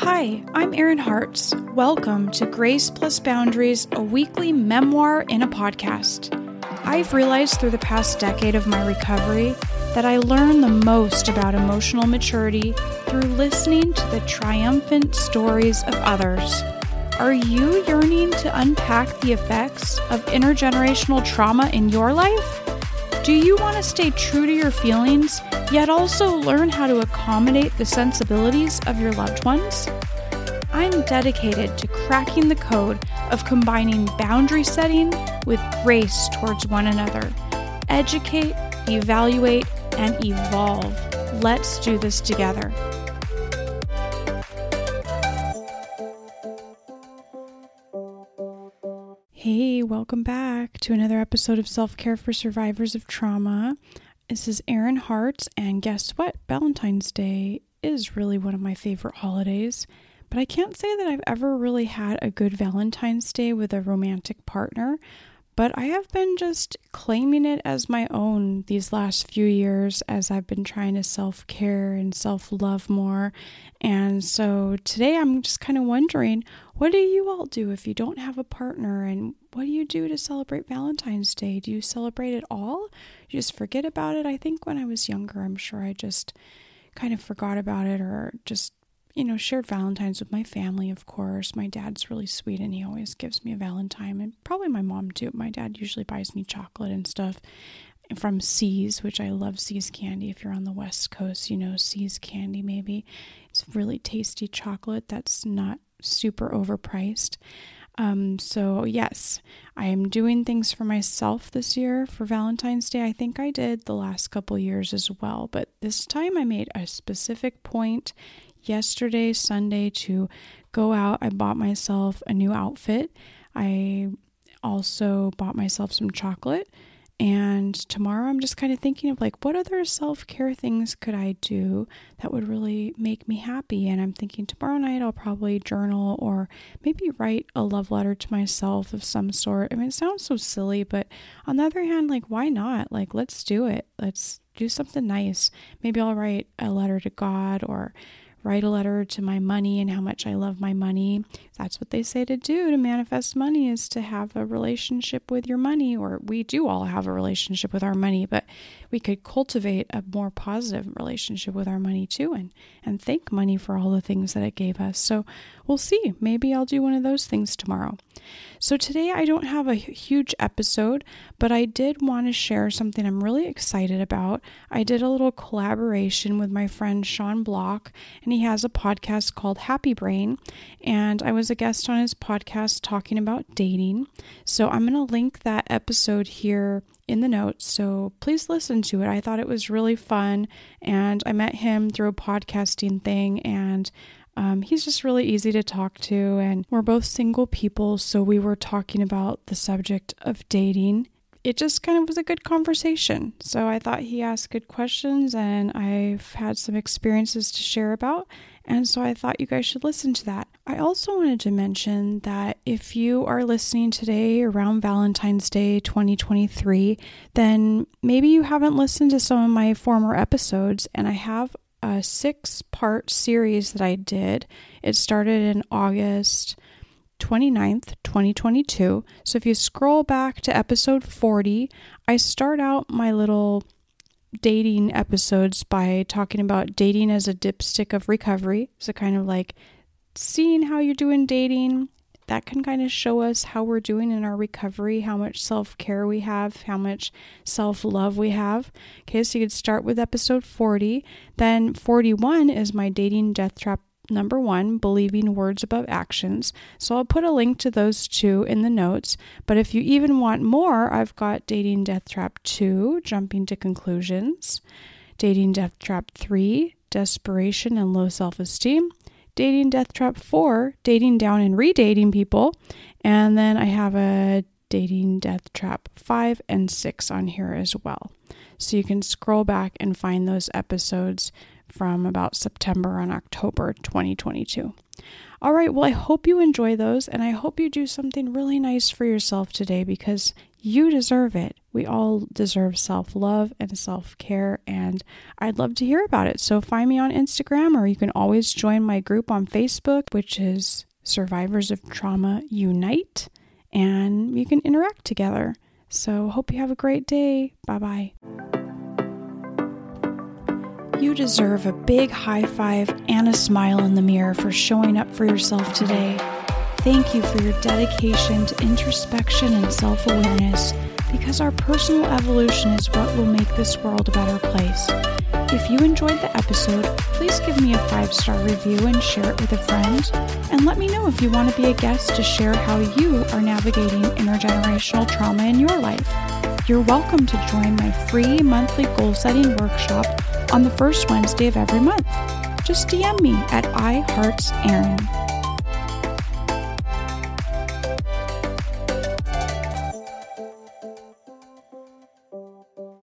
Hi, I'm Erin Hartz. Welcome to Grace Plus Boundaries, a weekly memoir in a podcast. I've realized through the past decade of my recovery that I learn the most about emotional maturity through listening to the triumphant stories of others. Are you yearning to unpack the effects of intergenerational trauma in your life? Do you want to stay true to your feelings, yet also learn how to accommodate the sensibilities of your loved ones? I'm dedicated to cracking the code of combining boundary setting with grace towards one another. Educate, evaluate, and evolve. Let's do this together. Hey, welcome back to another episode of Self Care for Survivors of Trauma. This is Erin Hart, and guess what? Valentine's Day is really one of my favorite holidays, but I can't say that I've ever really had a good Valentine's Day with a romantic partner but I have been just claiming it as my own these last few years as I've been trying to self care and self love more. And so today I'm just kind of wondering what do you all do if you don't have a partner? And what do you do to celebrate Valentine's Day? Do you celebrate it all? You just forget about it? I think when I was younger, I'm sure I just kind of forgot about it or just you know, shared Valentine's with my family, of course. My dad's really sweet and he always gives me a Valentine, and probably my mom too. My dad usually buys me chocolate and stuff from See's, which I love See's candy. If you're on the West Coast, you know See's candy maybe. It's really tasty chocolate that's not super overpriced. Um, so yes, I am doing things for myself this year for Valentine's Day. I think I did the last couple years as well, but this time I made a specific point yesterday, Sunday, to go out. I bought myself a new outfit. I also bought myself some chocolate. And tomorrow I'm just kind of thinking of like, what other self care things could I do that would really make me happy? And I'm thinking tomorrow night I'll probably journal or maybe write a love letter to myself of some sort. I mean, it sounds so silly, but on the other hand, like, why not? Like, let's do it. Let's do something nice. Maybe I'll write a letter to God or write a letter to my money and how much I love my money. That's what they say to do to manifest money is to have a relationship with your money, or we do all have a relationship with our money, but we could cultivate a more positive relationship with our money too and, and thank money for all the things that it gave us. So we'll see. Maybe I'll do one of those things tomorrow. So today I don't have a huge episode, but I did want to share something I'm really excited about. I did a little collaboration with my friend Sean Bloch, and he has a podcast called Happy Brain. And I was a guest on his podcast talking about dating. So I'm going to link that episode here in the notes. So please listen to it. I thought it was really fun. And I met him through a podcasting thing. And um, he's just really easy to talk to. And we're both single people. So we were talking about the subject of dating. It just kind of was a good conversation. So I thought he asked good questions and I've had some experiences to share about. And so I thought you guys should listen to that. I also wanted to mention that if you are listening today around Valentine's Day 2023, then maybe you haven't listened to some of my former episodes, and I have a six part series that I did. It started in August 29th, 2022. So if you scroll back to episode 40, I start out my little dating episodes by talking about dating as a dipstick of recovery. So, kind of like seeing how you're doing dating. That can kind of show us how we're doing in our recovery, how much self care we have, how much self love we have. Okay, so you could start with episode 40. Then 41 is my dating death trap number one, believing words above actions. So I'll put a link to those two in the notes. But if you even want more, I've got Dating Death Trap 2, Jumping to Conclusions, Dating Death Trap 3, Desperation and Low Self Esteem, Dating Death Trap 4, Dating Down and Redating People. And then I have a Dating Death Trap 5 and 6 on here as well. So you can scroll back and find those episodes from about September and October 2022. All right, well, I hope you enjoy those and I hope you do something really nice for yourself today because you deserve it. We all deserve self love and self care, and I'd love to hear about it. So find me on Instagram, or you can always join my group on Facebook, which is Survivors of Trauma Unite, and you can interact together. So, hope you have a great day. Bye bye. You deserve a big high five and a smile in the mirror for showing up for yourself today. Thank you for your dedication to introspection and self awareness because our personal evolution is what will make this world a better place. If you enjoyed the episode, please give me a five star review and share it with a friend. And let me know if you want to be a guest to share how you are navigating intergenerational trauma in your life. You're welcome to join my free monthly goal setting workshop on the first Wednesday of every month. Just DM me at iHeartsAaron.